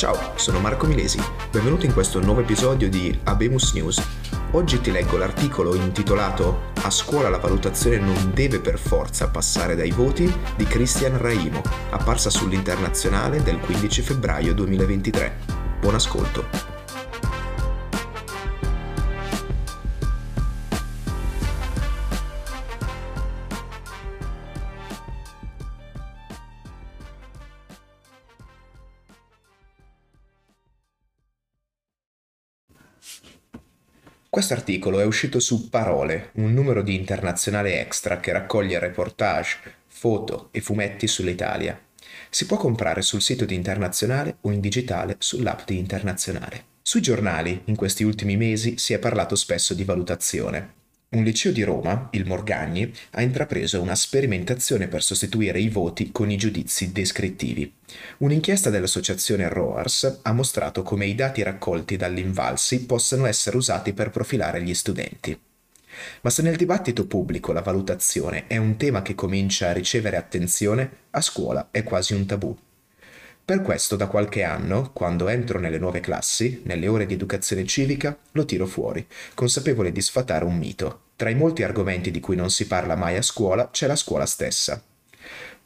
Ciao, sono Marco Milesi, benvenuto in questo nuovo episodio di Abemus News. Oggi ti leggo l'articolo intitolato A scuola la valutazione non deve per forza passare dai voti di Christian Raimo, apparsa sull'internazionale del 15 febbraio 2023. Buon ascolto. Questo articolo è uscito su Parole, un numero di internazionale extra che raccoglie reportage, foto e fumetti sull'Italia. Si può comprare sul sito di Internazionale o in digitale sull'app di Internazionale. Sui giornali, in questi ultimi mesi, si è parlato spesso di valutazione. Un liceo di Roma, il Morgagni, ha intrapreso una sperimentazione per sostituire i voti con i giudizi descrittivi. Un'inchiesta dell'associazione ROARS ha mostrato come i dati raccolti dall'Invalsi possano essere usati per profilare gli studenti. Ma se nel dibattito pubblico la valutazione è un tema che comincia a ricevere attenzione, a scuola è quasi un tabù. Per questo da qualche anno, quando entro nelle nuove classi, nelle ore di educazione civica, lo tiro fuori, consapevole di sfatare un mito. Tra i molti argomenti di cui non si parla mai a scuola c'è la scuola stessa.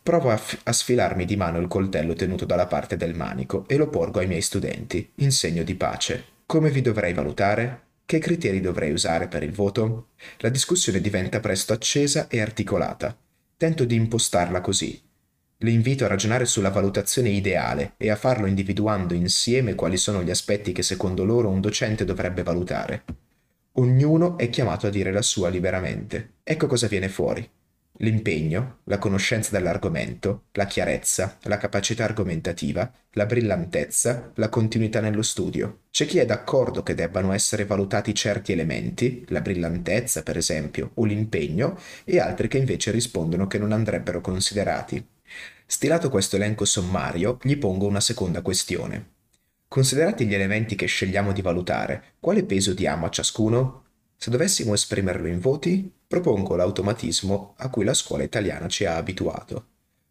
Provo a, f- a, sfilarmi di mano il coltello tenuto dalla parte del manico e lo porgo ai miei studenti, in segno di pace. Come vi dovrei valutare? Che criteri dovrei usare per il voto? La discussione diventa presto accesa e articolata. Tento di impostarla così, le invito a ragionare sulla valutazione ideale e a farlo individuando insieme quali sono gli aspetti che secondo loro un docente dovrebbe valutare. Ognuno è chiamato a dire la sua liberamente. Ecco cosa viene fuori. L'impegno, la conoscenza dell'argomento, la chiarezza, la capacità argomentativa, la brillantezza, la continuità nello studio. C'è chi è d'accordo che debbano essere valutati certi elementi, la brillantezza per esempio, o l'impegno, e altri che invece rispondono che non andrebbero considerati. Stilato questo elenco sommario, gli pongo una seconda questione. Considerati gli elementi che scegliamo di valutare, quale peso diamo a ciascuno? Se dovessimo esprimerlo in voti, propongo l'automatismo a cui la scuola italiana ci ha abituato.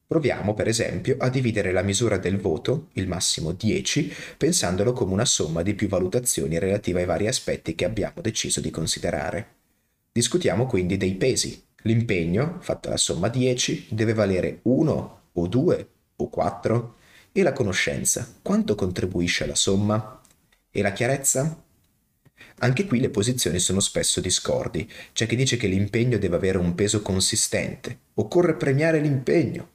Proviamo, per esempio, a dividere la misura del voto, il massimo 10, pensandolo come una somma di più valutazioni relative ai vari aspetti che abbiamo deciso di considerare. Discutiamo quindi dei pesi. L'impegno, fatta la somma 10, deve valere 1 o 2 o 4? E la conoscenza, quanto contribuisce alla somma? E la chiarezza? Anche qui le posizioni sono spesso discordi. C'è chi dice che l'impegno deve avere un peso consistente, occorre premiare l'impegno,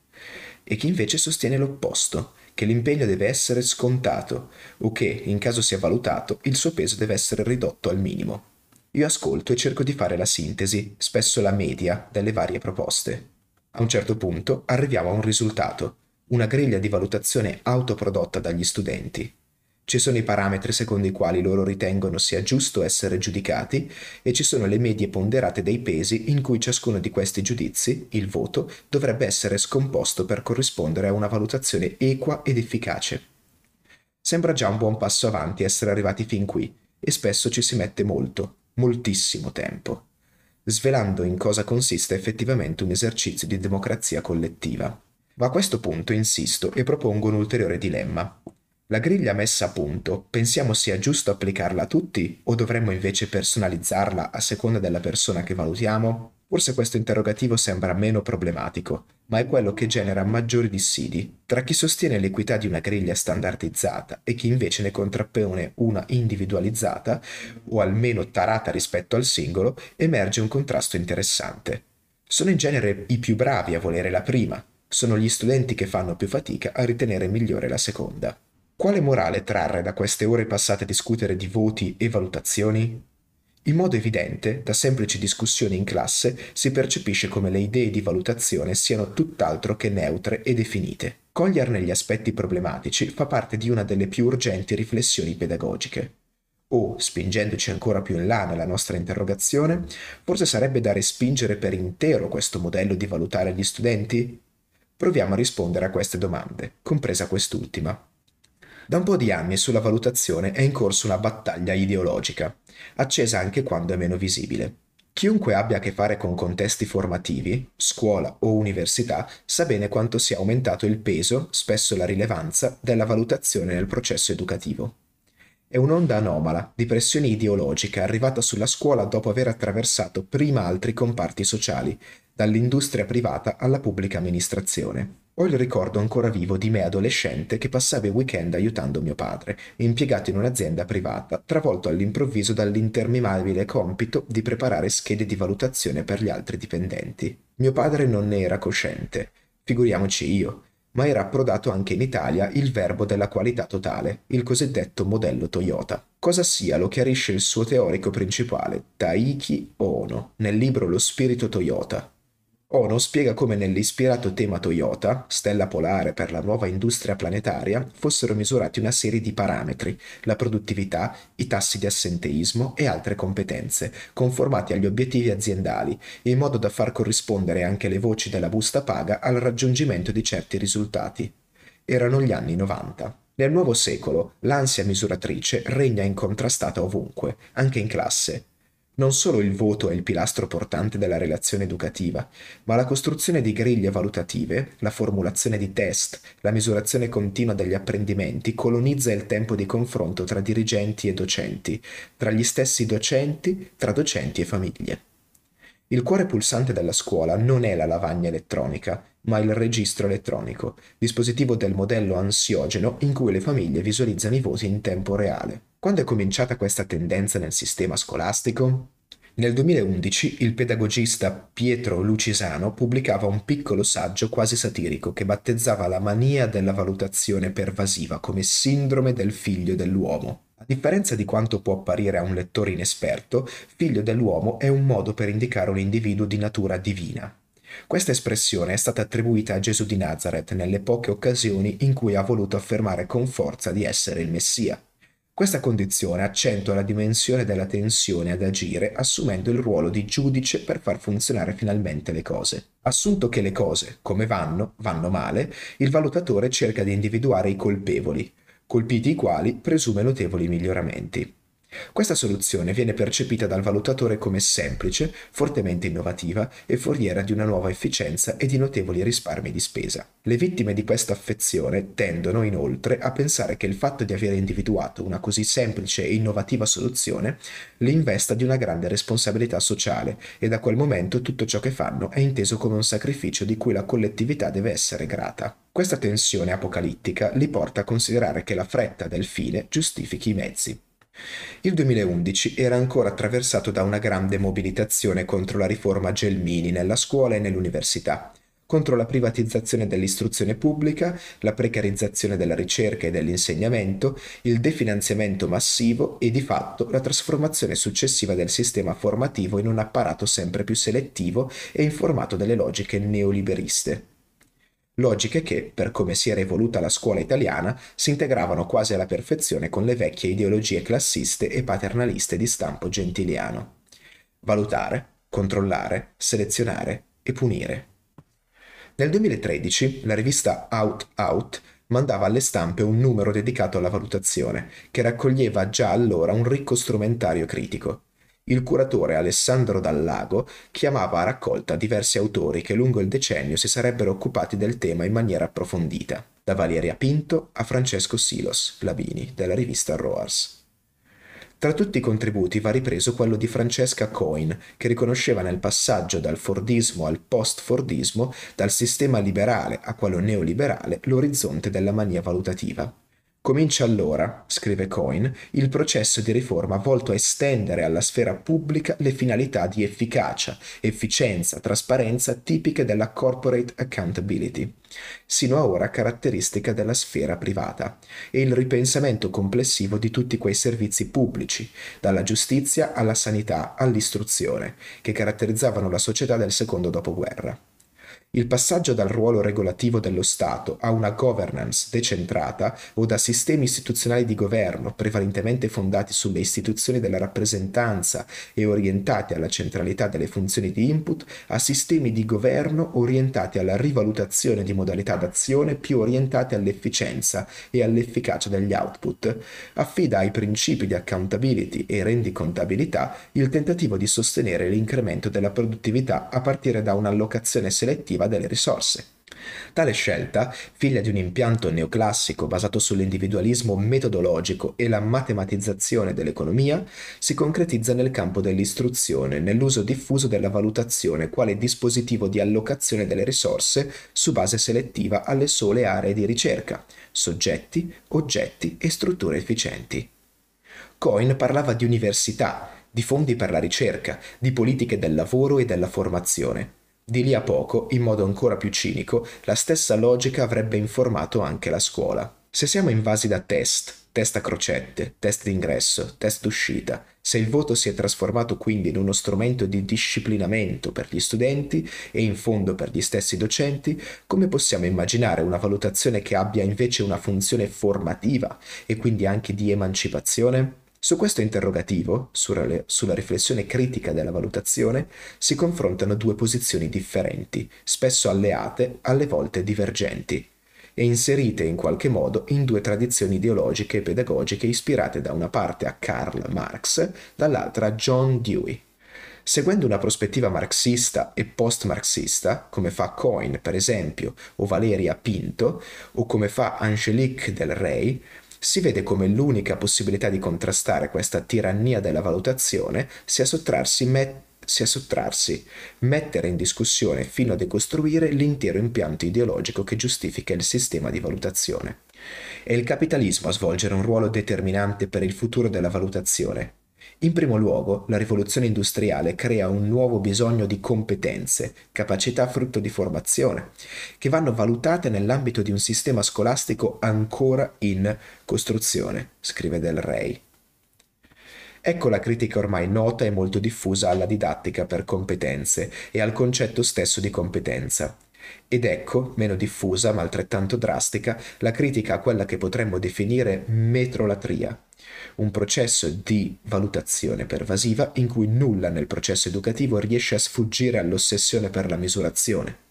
e chi invece sostiene l'opposto, che l'impegno deve essere scontato o che, in caso sia valutato, il suo peso deve essere ridotto al minimo. Io ascolto e cerco di fare la sintesi, spesso la media, delle varie proposte. A un certo punto arriviamo a un risultato, una griglia di valutazione autoprodotta dagli studenti. Ci sono i parametri secondo i quali loro ritengono sia giusto essere giudicati e ci sono le medie ponderate dei pesi in cui ciascuno di questi giudizi, il voto, dovrebbe essere scomposto per corrispondere a una valutazione equa ed efficace. Sembra già un buon passo avanti essere arrivati fin qui e spesso ci si mette molto, moltissimo tempo svelando in cosa consiste effettivamente un esercizio di democrazia collettiva. Ma a questo punto insisto e propongo un ulteriore dilemma. La griglia messa a punto, pensiamo sia giusto applicarla a tutti o dovremmo invece personalizzarla a seconda della persona che valutiamo? Forse questo interrogativo sembra meno problematico, ma è quello che genera maggiori dissidi tra chi sostiene l'equità di una griglia standardizzata e chi invece ne contrappone una individualizzata o almeno tarata rispetto al singolo, emerge un contrasto interessante. Sono in genere i più bravi a volere la prima, sono gli studenti che fanno più fatica a ritenere migliore la seconda. Quale morale trarre da queste ore passate a discutere di voti e valutazioni? In modo evidente, da semplici discussioni in classe, si percepisce come le idee di valutazione siano tutt'altro che neutre e definite. Coglierne gli aspetti problematici fa parte di una delle più urgenti riflessioni pedagogiche. O, spingendoci ancora più in là nella nostra interrogazione, forse sarebbe da respingere per intero questo modello di valutare gli studenti? Proviamo a rispondere a queste domande, compresa quest'ultima. Da un po' di anni sulla valutazione è in corso una battaglia ideologica, accesa anche quando è meno visibile. Chiunque abbia a che fare con contesti formativi, scuola o università, sa bene quanto sia aumentato il peso, spesso la rilevanza, della valutazione nel processo educativo. È un'onda anomala di pressione ideologica arrivata sulla scuola dopo aver attraversato prima altri comparti sociali, dall'industria privata alla pubblica amministrazione. Ho il ricordo ancora vivo di me adolescente che passava i weekend aiutando mio padre, impiegato in un'azienda privata, travolto all'improvviso dall'interminabile compito di preparare schede di valutazione per gli altri dipendenti. Mio padre non ne era cosciente, figuriamoci io, ma era approdato anche in Italia il verbo della qualità totale, il cosiddetto modello Toyota. Cosa sia lo chiarisce il suo teorico principale, Taiki Ono, nel libro Lo spirito Toyota, Ono spiega come nell'ispirato tema Toyota, stella polare per la nuova industria planetaria, fossero misurati una serie di parametri, la produttività, i tassi di assenteismo e altre competenze, conformati agli obiettivi aziendali, in modo da far corrispondere anche le voci della busta paga al raggiungimento di certi risultati. Erano gli anni 90. Nel nuovo secolo l'ansia misuratrice regna incontrastata ovunque, anche in classe, non solo il voto è il pilastro portante della relazione educativa, ma la costruzione di griglie valutative, la formulazione di test, la misurazione continua degli apprendimenti colonizza il tempo di confronto tra dirigenti e docenti, tra gli stessi docenti, tra docenti e famiglie. Il cuore pulsante della scuola non è la lavagna elettronica, ma il registro elettronico, dispositivo del modello ansiogeno in cui le famiglie visualizzano i voti in tempo reale. Quando è cominciata questa tendenza nel sistema scolastico? Nel 2011 il pedagogista Pietro Lucisano pubblicava un piccolo saggio quasi satirico che battezzava la mania della valutazione pervasiva come sindrome del figlio dell'uomo. Differenza di quanto può apparire a un lettore inesperto, figlio dell'uomo è un modo per indicare un individuo di natura divina. Questa espressione è stata attribuita a Gesù di Nazareth nelle poche occasioni in cui ha voluto affermare con forza di essere il Messia. Questa condizione accentua la dimensione della tensione ad agire assumendo il ruolo di giudice per far funzionare finalmente le cose. Assunto che le cose, come vanno, vanno male, il valutatore cerca di individuare i colpevoli, colpiti i quali presume notevoli miglioramenti. Questa soluzione viene percepita dal valutatore come semplice, fortemente innovativa e foriera di una nuova efficienza e di notevoli risparmi di spesa. Le vittime di questa affezione tendono inoltre a pensare che il fatto di aver individuato una così semplice e innovativa soluzione li investa di una grande responsabilità sociale e da quel momento tutto ciò che fanno è inteso come un sacrificio di cui la collettività deve essere grata. Questa tensione apocalittica li porta a considerare che la fretta del fine giustifichi i mezzi. Il 2011 era ancora attraversato da una grande mobilitazione contro la riforma Gelmini nella scuola e nell'università, contro la privatizzazione dell'istruzione pubblica, la precarizzazione della ricerca e dell'insegnamento, il definanziamento massivo e di fatto la trasformazione successiva del sistema formativo in un apparato sempre più selettivo e informato dalle logiche neoliberiste logiche che, per come si era evoluta la scuola italiana, si integravano quasi alla perfezione con le vecchie ideologie classiste e paternaliste di stampo gentiliano. Valutare, controllare, selezionare e punire. Nel 2013 la rivista Out Out mandava alle stampe un numero dedicato alla valutazione, che raccoglieva già allora un ricco strumentario critico il curatore Alessandro Dallago chiamava a raccolta diversi autori che lungo il decennio si sarebbero occupati del tema in maniera approfondita, da Valeria Pinto a Francesco Silos Flavini della rivista Roars. Tra tutti i contributi va ripreso quello di Francesca Coin, che riconosceva nel passaggio dal Fordismo al post-Fordismo, dal sistema liberale a quello neoliberale, l'orizzonte della mania valutativa. Comincia allora, scrive Coyne, il processo di riforma volto a estendere alla sfera pubblica le finalità di efficacia, efficienza, trasparenza tipiche della corporate accountability, sino a ora caratteristica della sfera privata, e il ripensamento complessivo di tutti quei servizi pubblici, dalla giustizia alla sanità all'istruzione, che caratterizzavano la società del secondo dopoguerra. Il passaggio dal ruolo regolativo dello Stato a una governance decentrata o da sistemi istituzionali di governo prevalentemente fondati sulle istituzioni della rappresentanza e orientati alla centralità delle funzioni di input a sistemi di governo orientati alla rivalutazione di modalità d'azione più orientate all'efficienza e all'efficacia degli output, affida ai principi di accountability e rendicontabilità il tentativo di sostenere l'incremento della produttività a partire da un'allocazione selettiva effettiva delle risorse. Tale scelta, figlia di un impianto neoclassico basato sull'individualismo metodologico e la matematizzazione dell'economia, si concretizza nel campo dell'istruzione, nell'uso diffuso della valutazione quale dispositivo di allocazione delle risorse su base selettiva alle sole aree di ricerca, soggetti, oggetti e strutture efficienti. Cohen parlava di università, di fondi per la ricerca, di politiche del lavoro e della formazione. Di lì a poco, in modo ancora più cinico, la stessa logica avrebbe informato anche la scuola. Se siamo invasi da test, test a crocette, test d'ingresso, test d'uscita, se il voto si è trasformato quindi in uno strumento di disciplinamento per gli studenti e in fondo per gli stessi docenti, come possiamo immaginare una valutazione che abbia invece una funzione formativa e quindi anche di emancipazione? Su questo interrogativo, sulla, riflessione critica della valutazione, si confrontano due posizioni differenti, spesso alleate, alle volte divergenti, e inserite in qualche modo in due tradizioni ideologiche e pedagogiche ispirate da una parte a Karl Marx, dall'altra a John Dewey. Seguendo una prospettiva marxista e post-marxista, come fa Coyne per esempio, o Valeria Pinto, o come fa Angelique Del Rey, si vede come l'unica possibilità di contrastare questa tirannia della valutazione sia sottrarsi, met- sia sottrarsi, mettere in discussione fino a decostruire l'intero impianto ideologico che giustifica il sistema di valutazione. È il capitalismo a svolgere un ruolo determinante per il futuro della valutazione, in primo luogo, la rivoluzione industriale crea un nuovo bisogno di competenze, capacità frutto di formazione, che vanno valutate nell'ambito di un sistema scolastico ancora in costruzione, scrive Del Rey. Ecco la critica ormai nota e molto diffusa alla didattica per competenze e al concetto stesso di competenza. Ed ecco, meno diffusa ma altrettanto drastica, la critica a quella che potremmo definire metrolatria, un processo di valutazione pervasiva in cui nulla nel processo educativo riesce a sfuggire all'ossessione per la misurazione.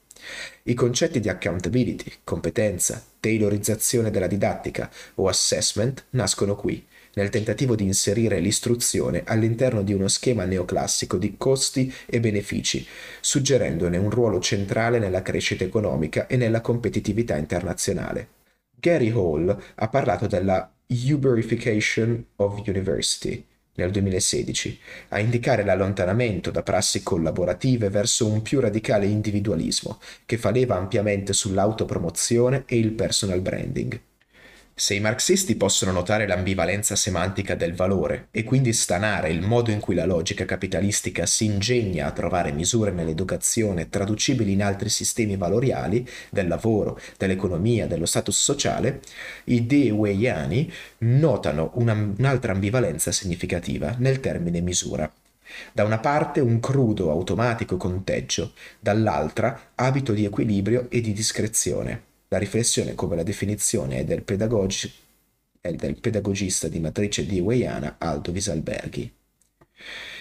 I concetti di accountability, competenza, tailorizzazione della didattica o assessment nascono qui, nel tentativo di inserire l'istruzione all'interno di uno schema neoclassico di costi e benefici, suggerendone un ruolo centrale nella crescita economica e nella competitività internazionale. Gary Hall ha parlato della Uberification of University nel 2016, a indicare l'allontanamento da prassi collaborative verso un più radicale individualismo che fa leva ampiamente sull'autopromozione e il personal branding. Se i marxisti possono notare l'ambivalenza semantica del valore e quindi stanare il modo in cui la logica capitalistica si ingegna a trovare misure nell'educazione traducibili in altri sistemi valoriali del lavoro, dell'economia, dello status sociale, i deweyani notano una, un'altra ambivalenza significativa nel termine misura. Da una parte un crudo automatico conteggio, dall'altra abito di equilibrio e di discrezione. La riflessione come la definizione è del, pedagogi- è del pedagogista di matrice deweyana Aldo Visalberghi.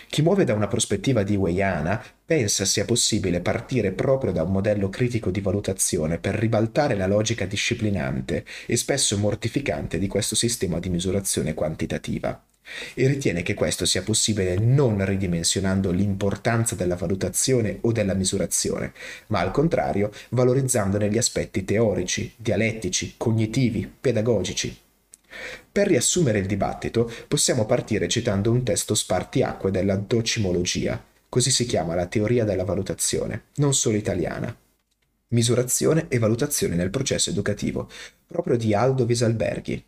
Chi muove da una prospettiva deweyana pensa sia possibile partire proprio da un modello critico di valutazione per ribaltare la logica disciplinante e spesso mortificante di questo sistema di misurazione quantitativa e ritiene che questo sia possibile non ridimensionando l'importanza della valutazione o della misurazione, ma al contrario valorizzandone gli aspetti teorici, dialettici, cognitivi, pedagogici. Per riassumere il dibattito, possiamo partire citando un testo spartiacque della docimologia, così si chiama la teoria della valutazione, non solo italiana. Misurazione e valutazione nel processo educativo, proprio di Aldo Visalberghi,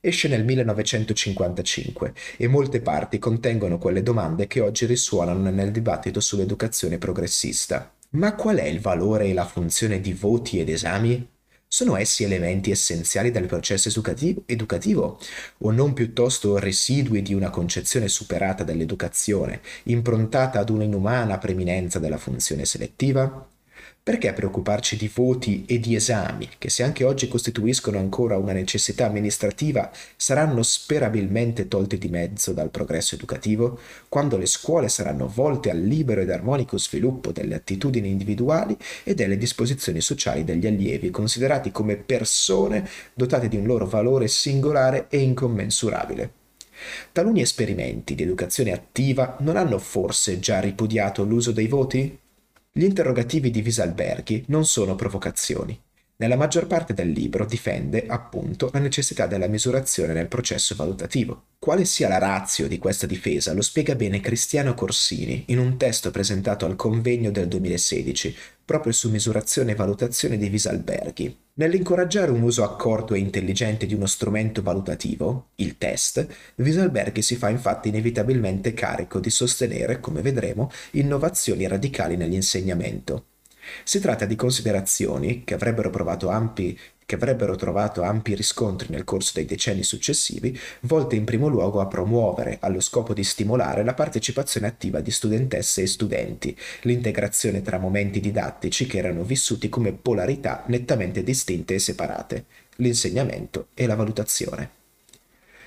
Esce nel 1955 e molte parti contengono quelle domande che oggi risuonano nel dibattito sull'educazione progressista. Ma qual è il valore e la funzione di voti ed esami? Sono essi elementi essenziali del processo educativo o non piuttosto residui di una concezione superata dell'educazione, improntata ad una inumana preminenza della funzione selettiva? Perché preoccuparci di voti e di esami, che se anche oggi costituiscono ancora una necessità amministrativa, saranno sperabilmente tolti di mezzo dal progresso educativo, quando le scuole saranno volte al libero ed armonico sviluppo delle attitudini individuali e delle disposizioni sociali degli allievi, considerati come persone dotate di un loro valore singolare e incommensurabile. Taluni esperimenti di educazione attiva non hanno forse già ripudiato l'uso dei voti? Gli interrogativi di Visalberghi non sono provocazioni. Nella maggior parte del libro difende, appunto, la necessità della misurazione nel processo valutativo. Quale sia la razio di questa difesa lo spiega bene Cristiano Corsini in un testo presentato al convegno del 2016, proprio su misurazione e valutazione di Visalberghi. Nell'incoraggiare un uso accorto e intelligente di uno strumento valutativo, il test, Wieselberg si fa infatti inevitabilmente carico di sostenere, come vedremo, innovazioni radicali nell'insegnamento. Si tratta di considerazioni che avrebbero ampi che avrebbero trovato ampi riscontri nel corso dei decenni successivi, volte in primo luogo a promuovere, allo scopo di stimolare la partecipazione attiva di studentesse e studenti, l'integrazione tra momenti didattici che erano vissuti come polarità nettamente distinte e separate, l'insegnamento e la valutazione.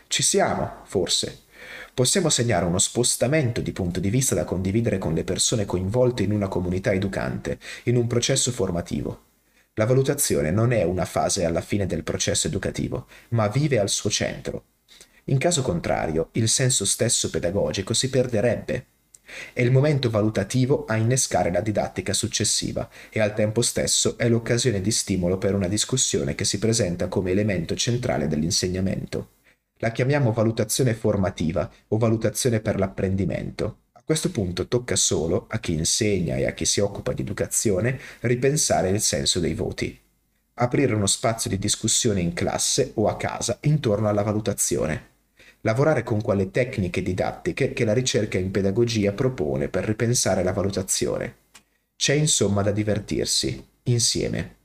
Ci siamo, forse. Possiamo segnare uno spostamento di punto di vista da condividere con le persone coinvolte in una comunità educante, in un processo formativo. La valutazione non è una fase alla fine del processo educativo, ma vive al suo centro. In caso contrario, il senso stesso pedagogico si perderebbe. È il momento valutativo a innescare la didattica successiva e al tempo stesso è l'occasione di stimolo per una discussione che si presenta come elemento centrale dell'insegnamento. La chiamiamo valutazione formativa o valutazione per l'apprendimento questo punto tocca solo a chi insegna e a chi si occupa di educazione ripensare il senso dei voti. Aprire uno spazio di discussione in classe o a casa intorno alla valutazione. Lavorare con quelle tecniche didattiche che la ricerca in pedagogia propone per ripensare la valutazione. C'è insomma da divertirsi, insieme.